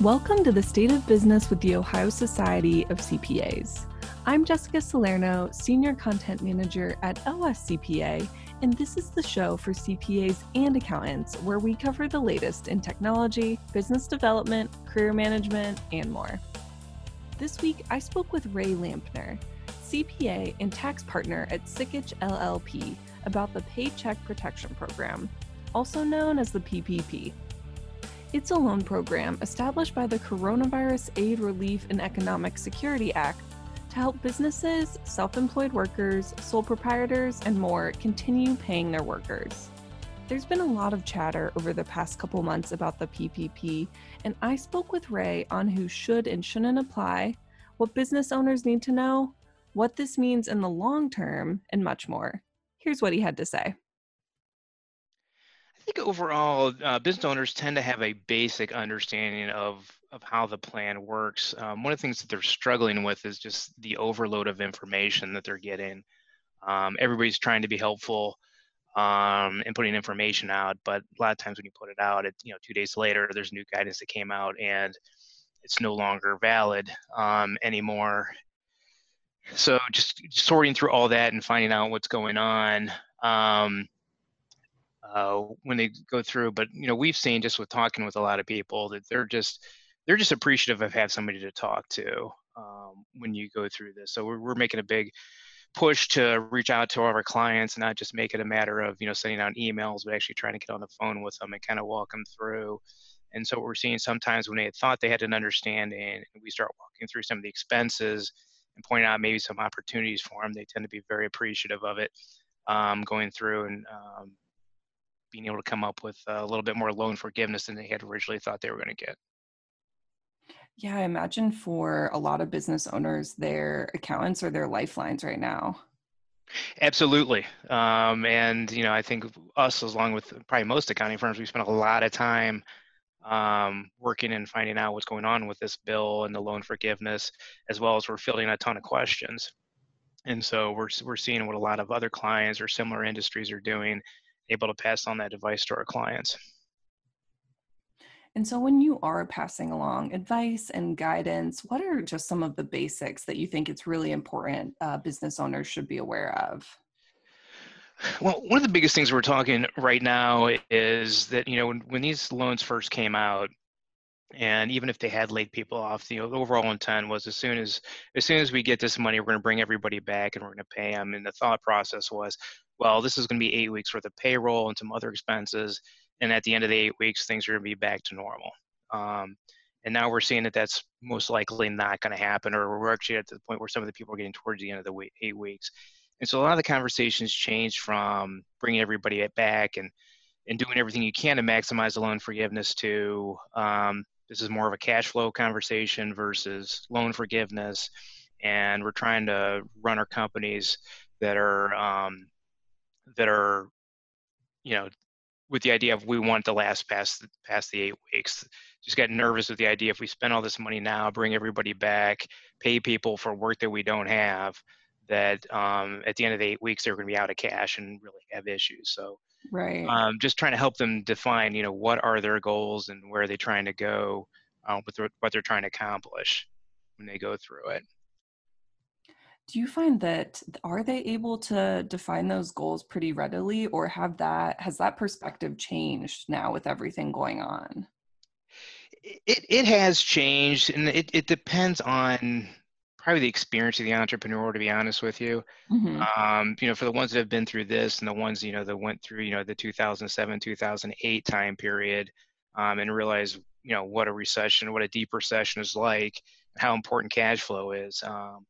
Welcome to the State of Business with the Ohio Society of CPAs. I'm Jessica Salerno, Senior Content Manager at OSCPA, and this is the show for CPAs and accountants where we cover the latest in technology, business development, career management, and more. This week, I spoke with Ray Lampner, CPA and tax partner at Sikich LLP, about the Paycheck Protection Program, also known as the PPP. It's a loan program established by the Coronavirus Aid, Relief, and Economic Security Act to help businesses, self employed workers, sole proprietors, and more continue paying their workers. There's been a lot of chatter over the past couple months about the PPP, and I spoke with Ray on who should and shouldn't apply, what business owners need to know, what this means in the long term, and much more. Here's what he had to say think overall, uh, business owners tend to have a basic understanding of of how the plan works. Um, one of the things that they're struggling with is just the overload of information that they're getting. Um, everybody's trying to be helpful um, and putting information out, but a lot of times when you put it out, it you know two days later there's new guidance that came out and it's no longer valid um, anymore. So just sorting through all that and finding out what's going on. Um, uh, when they go through. But you know, we've seen just with talking with a lot of people that they're just they're just appreciative of having somebody to talk to um, when you go through this. So we're, we're making a big push to reach out to all our clients and not just make it a matter of you know sending out emails, but actually trying to get on the phone with them and kind of walk them through. And so we're seeing sometimes when they thought they had an understanding, we start walking through some of the expenses and pointing out maybe some opportunities for them. They tend to be very appreciative of it um, going through and um, being able to come up with a little bit more loan forgiveness than they had originally thought they were going to get. Yeah, I imagine for a lot of business owners, their accountants are their lifelines right now. Absolutely. Um, and, you know, I think us, along with probably most accounting firms, we spend a lot of time um, working and finding out what's going on with this bill and the loan forgiveness, as well as we're fielding a ton of questions. And so we're, we're seeing what a lot of other clients or similar industries are doing able to pass on that advice to our clients. And so, when you are passing along advice and guidance, what are just some of the basics that you think it's really important uh, business owners should be aware of? Well, one of the biggest things we're talking right now is that you know when, when these loans first came out, and even if they had laid people off, the overall intent was as soon as as soon as we get this money, we're going to bring everybody back and we're going to pay them. And the thought process was, well, this is going to be eight weeks worth of payroll and some other expenses. And at the end of the eight weeks, things are going to be back to normal. Um, and now we're seeing that that's most likely not going to happen, or we're actually at the point where some of the people are getting towards the end of the week, eight weeks. And so a lot of the conversations changed from bringing everybody back and and doing everything you can to maximize the loan forgiveness to um, this is more of a cash flow conversation versus loan forgiveness. And we're trying to run our companies that are um, that are, you know, with the idea of we want to last past past the eight weeks. Just get nervous with the idea if we spend all this money now, bring everybody back, pay people for work that we don't have, that um, at the end of the eight weeks they're going to be out of cash and really have issues. So, right, um, just trying to help them define, you know, what are their goals and where are they trying to go uh, with what they're trying to accomplish when they go through it do you find that are they able to define those goals pretty readily or have that has that perspective changed now with everything going on it, it has changed and it, it depends on probably the experience of the entrepreneur to be honest with you mm-hmm. um, you know for the ones that have been through this and the ones you know that went through you know the 2007 2008 time period um, and realize you know what a recession what a deep recession is like how important cash flow is um,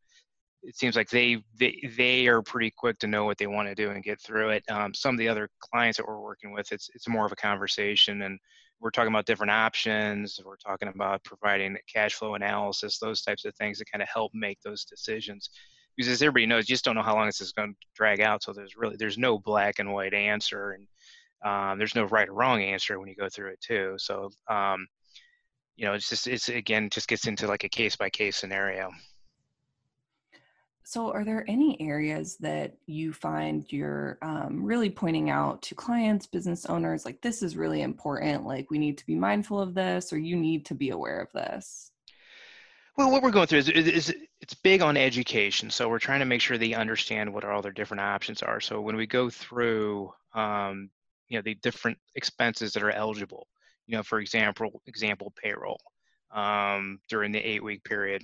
it seems like they they they are pretty quick to know what they want to do and get through it. Um, some of the other clients that we're working with, it's it's more of a conversation, and we're talking about different options. We're talking about providing cash flow analysis, those types of things that kind of help make those decisions. Because as everybody knows, you just don't know how long this is going to drag out. So there's really there's no black and white answer, and um, there's no right or wrong answer when you go through it too. So um, you know, it's just it's again just gets into like a case by case scenario. So, are there any areas that you find you're um, really pointing out to clients, business owners, like this is really important? Like, we need to be mindful of this, or you need to be aware of this? Well, what we're going through is, is, it's big on education. So we're trying to make sure they understand what all their different options are. So when we go through, um, you know, the different expenses that are eligible, you know, for example, example payroll um, during the eight-week period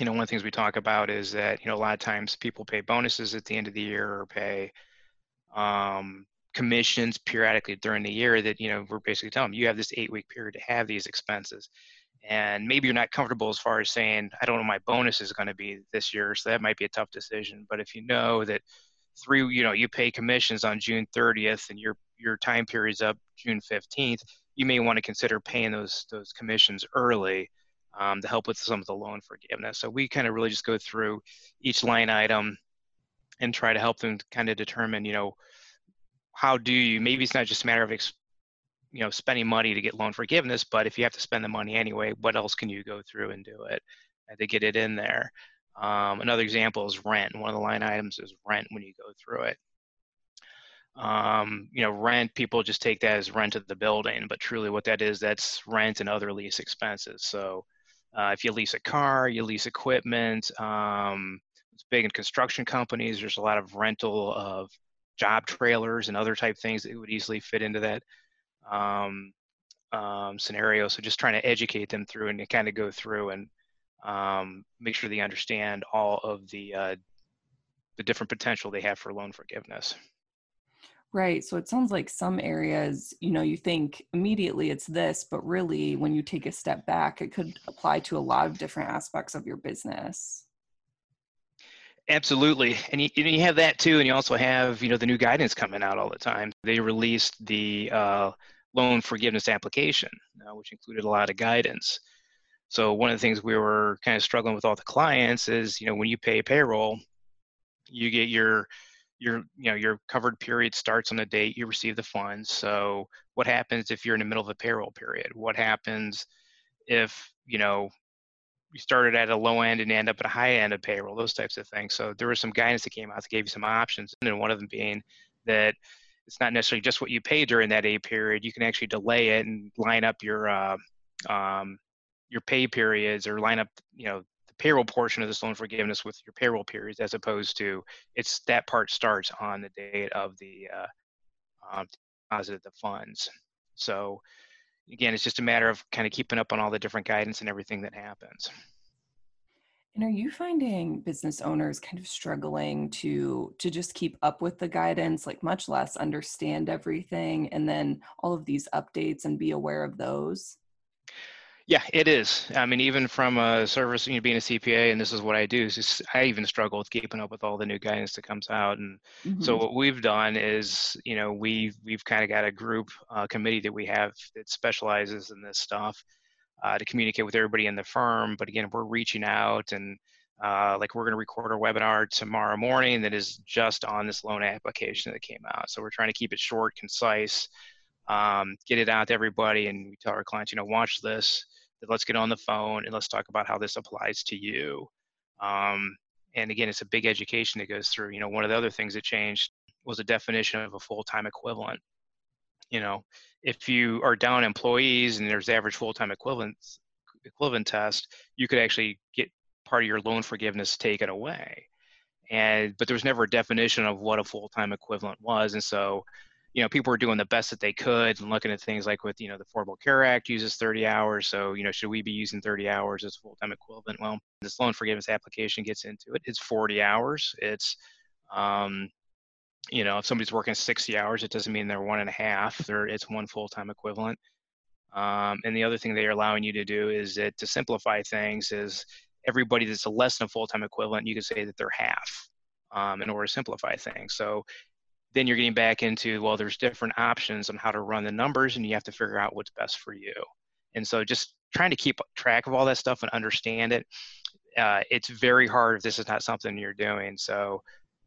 you know, one of the things we talk about is that, you know, a lot of times people pay bonuses at the end of the year or pay um, commissions periodically during the year that, you know, we're basically telling them you have this eight week period to have these expenses. And maybe you're not comfortable as far as saying, I don't know my bonus is going to be this year. So that might be a tough decision. But if you know that three, you know, you pay commissions on June 30th and your, your time period's up June 15th, you may want to consider paying those, those commissions early um, to help with some of the loan forgiveness. So we kind of really just go through each line item and try to help them kind of determine, you know, how do you, maybe it's not just a matter of, you know, spending money to get loan forgiveness, but if you have to spend the money anyway, what else can you go through and do it to get it in there? Um, another example is rent. One of the line items is rent when you go through it. Um, you know, rent, people just take that as rent of the building, but truly what that is, that's rent and other lease expenses. So uh, if you lease a car, you lease equipment. Um, it's big in construction companies. There's a lot of rental of job trailers and other type things that would easily fit into that um, um, scenario. So just trying to educate them through and kind of go through and um, make sure they understand all of the uh, the different potential they have for loan forgiveness. Right. So it sounds like some areas, you know, you think immediately it's this, but really when you take a step back, it could apply to a lot of different aspects of your business. Absolutely. And you, you have that too. And you also have, you know, the new guidance coming out all the time. They released the uh, loan forgiveness application, uh, which included a lot of guidance. So one of the things we were kind of struggling with all the clients is, you know, when you pay payroll, you get your your you know your covered period starts on the date you receive the funds. So what happens if you're in the middle of a payroll period? What happens if you know you started at a low end and end up at a high end of payroll? Those types of things. So there was some guidance that came out that gave you some options and one of them being that it's not necessarily just what you pay during that a period. You can actually delay it and line up your uh, um, your pay periods or line up you know payroll portion of this loan forgiveness with your payroll periods as opposed to it's that part starts on the date of the uh, um, deposit of the funds. So again, it's just a matter of kind of keeping up on all the different guidance and everything that happens. And are you finding business owners kind of struggling to to just keep up with the guidance, like much less understand everything, and then all of these updates and be aware of those? Yeah, it is. I mean, even from a service, you know, being a CPA, and this is what I do. Is I even struggle with keeping up with all the new guidance that comes out. And mm-hmm. so what we've done is, you know, we've we've kind of got a group uh, committee that we have that specializes in this stuff uh, to communicate with everybody in the firm. But again, we're reaching out and uh, like we're going to record our webinar tomorrow morning that is just on this loan application that came out. So we're trying to keep it short, concise, um, get it out to everybody, and we tell our clients, you know, watch this let's get on the phone and let's talk about how this applies to you. Um, and again, it's a big education that goes through. You know, one of the other things that changed was a definition of a full-time equivalent. You know, if you are down employees and there's average full-time equivalent equivalent test, you could actually get part of your loan forgiveness taken away. And but there was never a definition of what a full-time equivalent was, and so you know, people were doing the best that they could and looking at things like with, you know, the Affordable Care Act uses 30 hours. So, you know, should we be using 30 hours as full-time equivalent? Well, this loan forgiveness application gets into it. It's 40 hours. It's, um, you know, if somebody's working 60 hours, it doesn't mean they're one and a half. They're, it's one full-time equivalent. Um, and the other thing they're allowing you to do is that to simplify things is everybody that's less than a full-time equivalent, you can say that they're half um, in order to simplify things. So then you're getting back into well there's different options on how to run the numbers and you have to figure out what's best for you and so just trying to keep track of all that stuff and understand it uh, it's very hard if this is not something you're doing so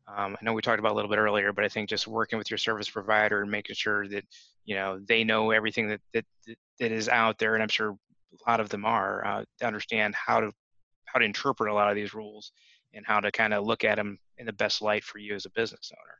um, i know we talked about a little bit earlier but i think just working with your service provider and making sure that you know they know everything that that, that is out there and i'm sure a lot of them are uh, to understand how to how to interpret a lot of these rules and how to kind of look at them in the best light for you as a business owner.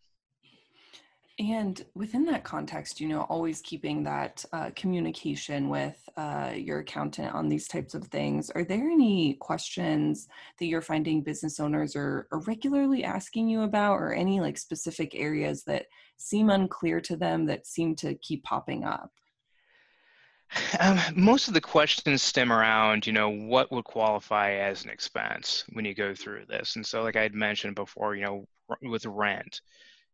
And within that context, you know, always keeping that uh, communication with uh, your accountant on these types of things. Are there any questions that you're finding business owners are, are regularly asking you about, or any like specific areas that seem unclear to them that seem to keep popping up? Um, most of the questions stem around, you know, what would qualify as an expense when you go through this. And so, like I had mentioned before, you know, with rent,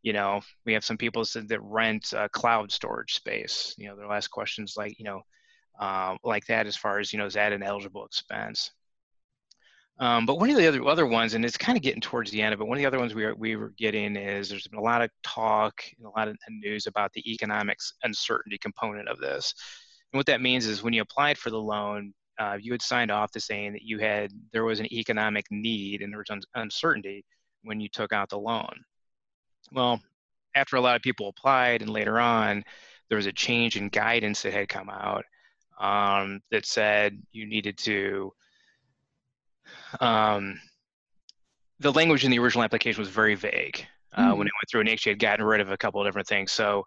you know, we have some people said that rent uh, cloud storage space. You know, their last questions like, you know, uh, like that as far as you know, is that an eligible expense? Um, but one of the other other ones, and it's kind of getting towards the end of it. One of the other ones we are, we were getting is there's been a lot of talk and a lot of news about the economics uncertainty component of this. And what that means is when you applied for the loan, uh, you had signed off to saying that you had there was an economic need and there was un- uncertainty when you took out the loan. Well, after a lot of people applied and later on, there was a change in guidance that had come out um, that said you needed to. Um, the language in the original application was very vague. Uh, mm When it went through, and actually had gotten rid of a couple of different things. So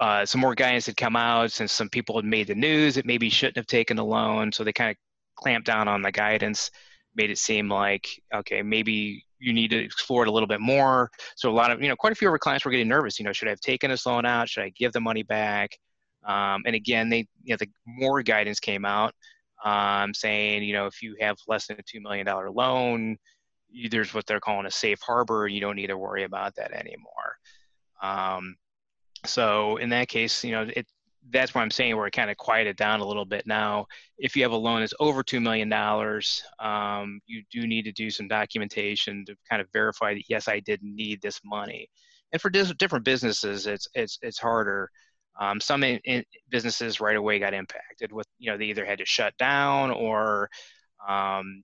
uh, some more guidance had come out since some people had made the news that maybe shouldn't have taken a loan. So they kind of clamped down on the guidance, made it seem like okay, maybe you need to explore it a little bit more. So a lot of, you know, quite a few of our clients were getting nervous. You know, should I have taken this loan out? Should I give the money back? Um, and again, they, you know, the more guidance came out um, saying, you know, if you have less than a $2 million loan, you, there's what they're calling a safe harbor. You don't need to worry about that anymore. Um, so in that case, you know, it, that's why I'm saying we're kind of quieted down a little bit now. If you have a loan that's over $2 million, um, you do need to do some documentation to kind of verify that, yes, I did need this money. And for different businesses, it's, it's, it's harder. Um, some in, in businesses right away got impacted with, you know, they either had to shut down or, um,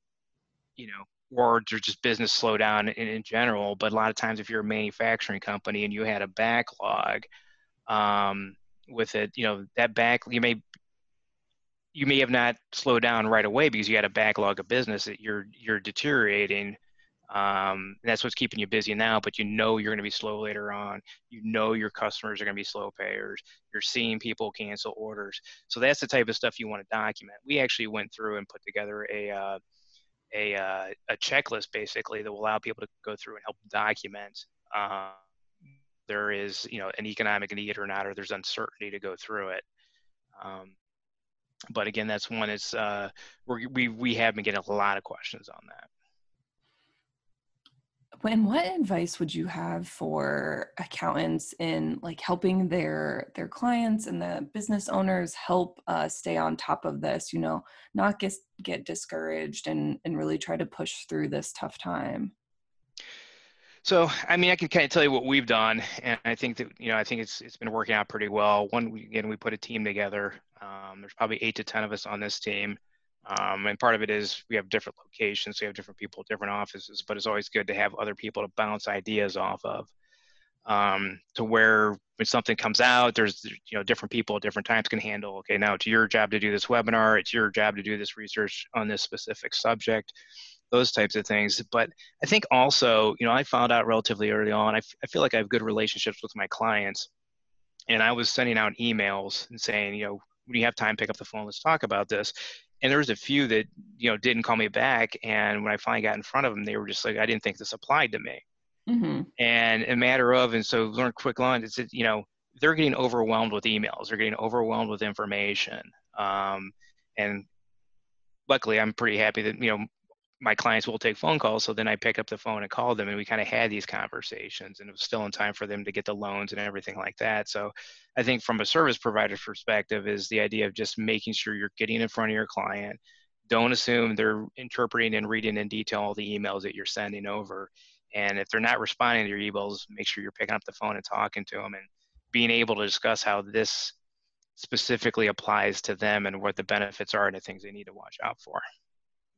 you know, or just business slow down in, in general. But a lot of times, if you're a manufacturing company and you had a backlog, um, with it, you know, that back you may you may have not slowed down right away because you had a backlog of business that you're you're deteriorating. Um, that's what's keeping you busy now, but you know you're going to be slow later on. You know your customers are going to be slow payers. You're seeing people cancel orders. So that's the type of stuff you want to document. We actually went through and put together a uh, a, uh, a checklist basically that will allow people to go through and help document uh, there is you know an economic need or not, or there's uncertainty to go through it. Um, but again, that's one. It's uh, we we have been getting a lot of questions on that. And what advice would you have for accountants in like helping their their clients and the business owners help uh, stay on top of this? You know, not get get discouraged and and really try to push through this tough time. So, I mean, I can kind of tell you what we've done, and I think that you know, I think it's it's been working out pretty well. One, we, again, we put a team together. Um, there's probably eight to ten of us on this team, um, and part of it is we have different locations, so we have different people, different offices. But it's always good to have other people to bounce ideas off of. Um, to where when something comes out, there's you know different people at different times can handle. Okay, now it's your job to do this webinar. It's your job to do this research on this specific subject those types of things. But I think also, you know, I found out relatively early on, I, f- I feel like I have good relationships with my clients. And I was sending out emails and saying, you know, when you have time, pick up the phone, let's talk about this. And there was a few that, you know, didn't call me back. And when I finally got in front of them, they were just like, I didn't think this applied to me. Mm-hmm. And a matter of, and so learn quick line, it's, you know, they're getting overwhelmed with emails. They're getting overwhelmed with information. Um, and luckily I'm pretty happy that, you know, my clients will take phone calls. So then I pick up the phone and call them, and we kind of had these conversations, and it was still in time for them to get the loans and everything like that. So I think from a service provider perspective, is the idea of just making sure you're getting in front of your client. Don't assume they're interpreting and reading in detail all the emails that you're sending over. And if they're not responding to your emails, make sure you're picking up the phone and talking to them and being able to discuss how this specifically applies to them and what the benefits are and the things they need to watch out for.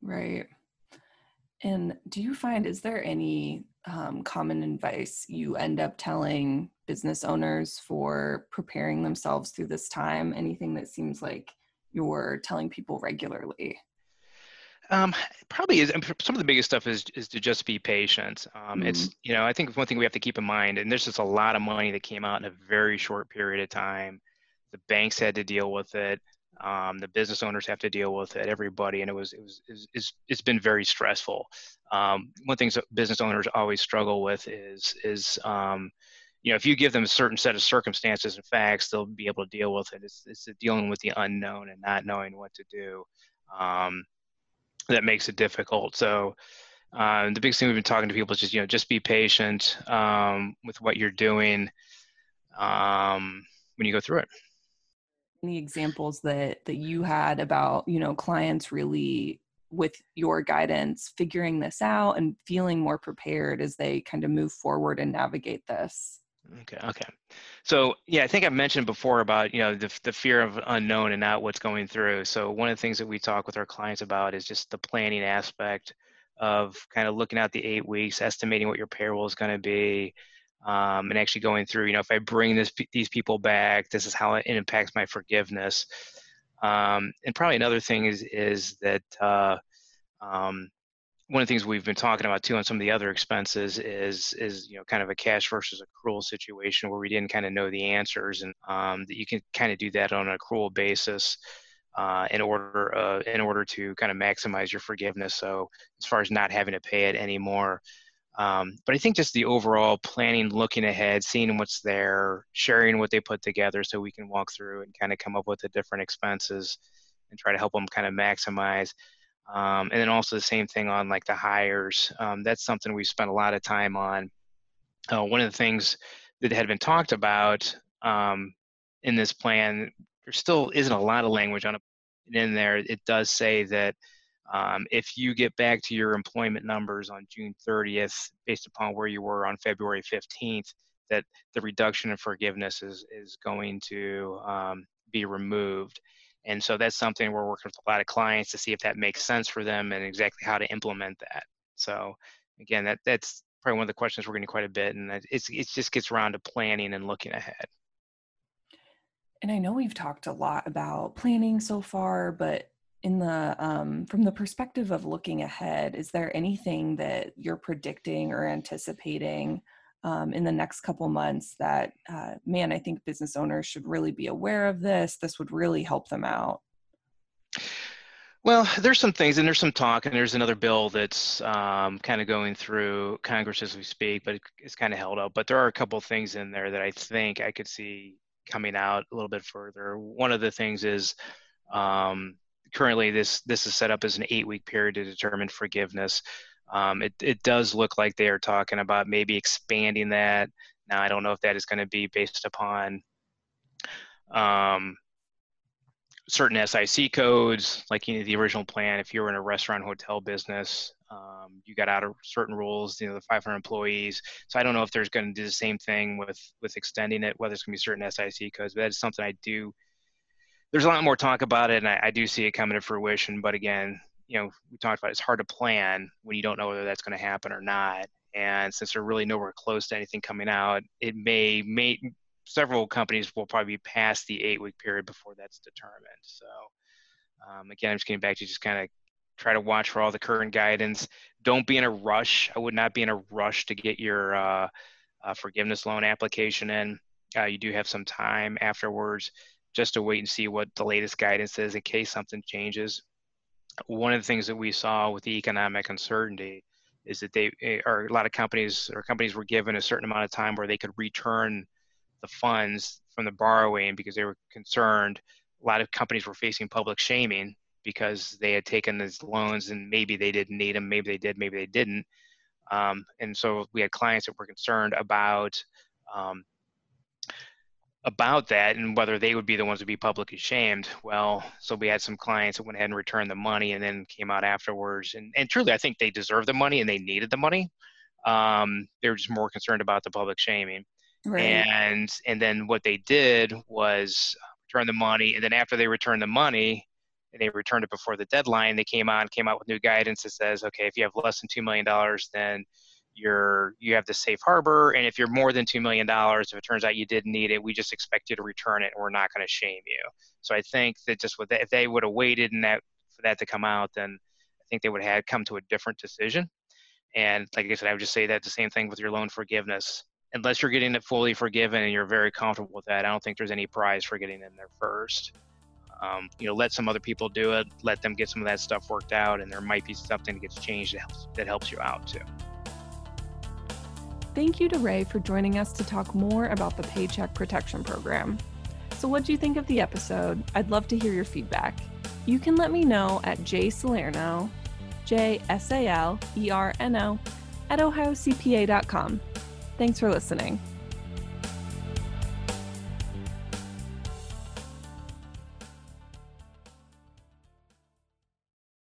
Right. And do you find, is there any um, common advice you end up telling business owners for preparing themselves through this time? Anything that seems like you're telling people regularly? Um, probably is. Some of the biggest stuff is is to just be patient. Um, mm It's you know I think one thing we have to keep in mind, and there's just a lot of money that came out in a very short period of time. The banks had to deal with it. Um, the business owners have to deal with it. Everybody, and it was it was it's, it's been very stressful. Um, one thing that business owners always struggle with is is um, you know if you give them a certain set of circumstances and facts, they'll be able to deal with it. It's it's dealing with the unknown and not knowing what to do. Um, that makes it difficult. So um, the biggest thing we've been talking to people is just you know just be patient um, with what you're doing um, when you go through it. Any examples that that you had about you know clients really with your guidance figuring this out and feeling more prepared as they kind of move forward and navigate this? Okay. Okay. So yeah, I think I mentioned before about you know the the fear of unknown and not what's going through. So one of the things that we talk with our clients about is just the planning aspect of kind of looking at the eight weeks, estimating what your payroll is going to be, um, and actually going through. You know, if I bring this these people back, this is how it impacts my forgiveness. Um, and probably another thing is is that uh, um, one of the things we've been talking about too on some of the other expenses is is you know kind of a cash versus accrual situation where we didn't kind of know the answers and um, that you can kind of do that on an accrual basis uh, in order uh, in order to kind of maximize your forgiveness. So as far as not having to pay it anymore. Um, but I think just the overall planning, looking ahead, seeing what's there, sharing what they put together so we can walk through and kind of come up with the different expenses and try to help them kind of maximize. Um, and then also the same thing on like the hires. Um, that's something we've spent a lot of time on. Uh, one of the things that had been talked about um, in this plan, there still isn't a lot of language on it in there. It does say that um, if you get back to your employment numbers on June 30th, based upon where you were on February 15th, that the reduction in forgiveness is, is going to um, be removed. And so that's something we're working with a lot of clients to see if that makes sense for them and exactly how to implement that. So again, that that's probably one of the questions we're getting quite a bit, and it's it just gets around to planning and looking ahead. And I know we've talked a lot about planning so far, but in the um, from the perspective of looking ahead, is there anything that you're predicting or anticipating um, in the next couple months that uh, man i think business owners should really be aware of this this would really help them out well, there's some things, and there's some talk, and there's another bill that's um, kind of going through Congress as we speak, but it's kind of held up. But there are a couple of things in there that I think I could see coming out a little bit further. One of the things is um, currently this this is set up as an eight-week period to determine forgiveness. Um, it, it does look like they are talking about maybe expanding that. Now, I don't know if that is going to be based upon um, certain SIC codes, like you know, the original plan. If you're in a restaurant hotel business, um, you got out of certain rules. You know, the 500 employees. So I don't know if there's going to do the same thing with with extending it, whether it's going to be certain SIC codes. But that is something I do. There's a lot more talk about it, and I, I do see it coming to fruition. But again, you know we talked about it's hard to plan when you don't know whether that's going to happen or not and since they're really nowhere close to anything coming out it may may several companies will probably be past the eight week period before that's determined so um, again i'm just getting back to just kind of try to watch for all the current guidance. Don't be in a rush. I would not be in a rush to get your uh, uh, forgiveness loan application in. Uh, you do have some time afterwards just to wait and see what the latest guidance is in case something changes one of the things that we saw with the economic uncertainty is that they eh, a lot of companies or companies were given a certain amount of time where they could return the funds from the borrowing because they were concerned. A lot of companies were facing public shaming because they had taken these loans and maybe they didn't need them, maybe they did, maybe they didn't. Um, and so we had clients that were concerned about um, about that and whether they would be the ones to be publicly shamed. Well, so we had some clients that went ahead and returned the money and then came out afterwards. And, and truly, I think they deserved the money and they needed the money. Um, they were just more concerned about the public shaming. Right. And and then what they did was return the money. And then after they returned the money, and they returned it before the deadline, they came on came out with new guidance that says, okay, if you have less than two million dollars, then you're you have the safe harbor and if you're more than $2 million if it turns out you didn't need it we just expect you to return it and we're not going to shame you so i think that just with that, if they would have waited and that for that to come out then i think they would have come to a different decision. And like I said, I would just say that the same thing with your loan forgiveness. Unless you're getting it fully forgiven and you're very comfortable with that, I don't think there's any prize for getting in there first. Um, you know, let some other people do it, let them get some of that stuff worked out, and there might be something that gets changed that helps, that helps you out too. Thank you to Ray for joining us to talk more about the Paycheck Protection Program. So, what do you think of the episode? I'd love to hear your feedback. You can let me know at jsalerno, J S A L E R N O, at ohiocpa.com. Thanks for listening.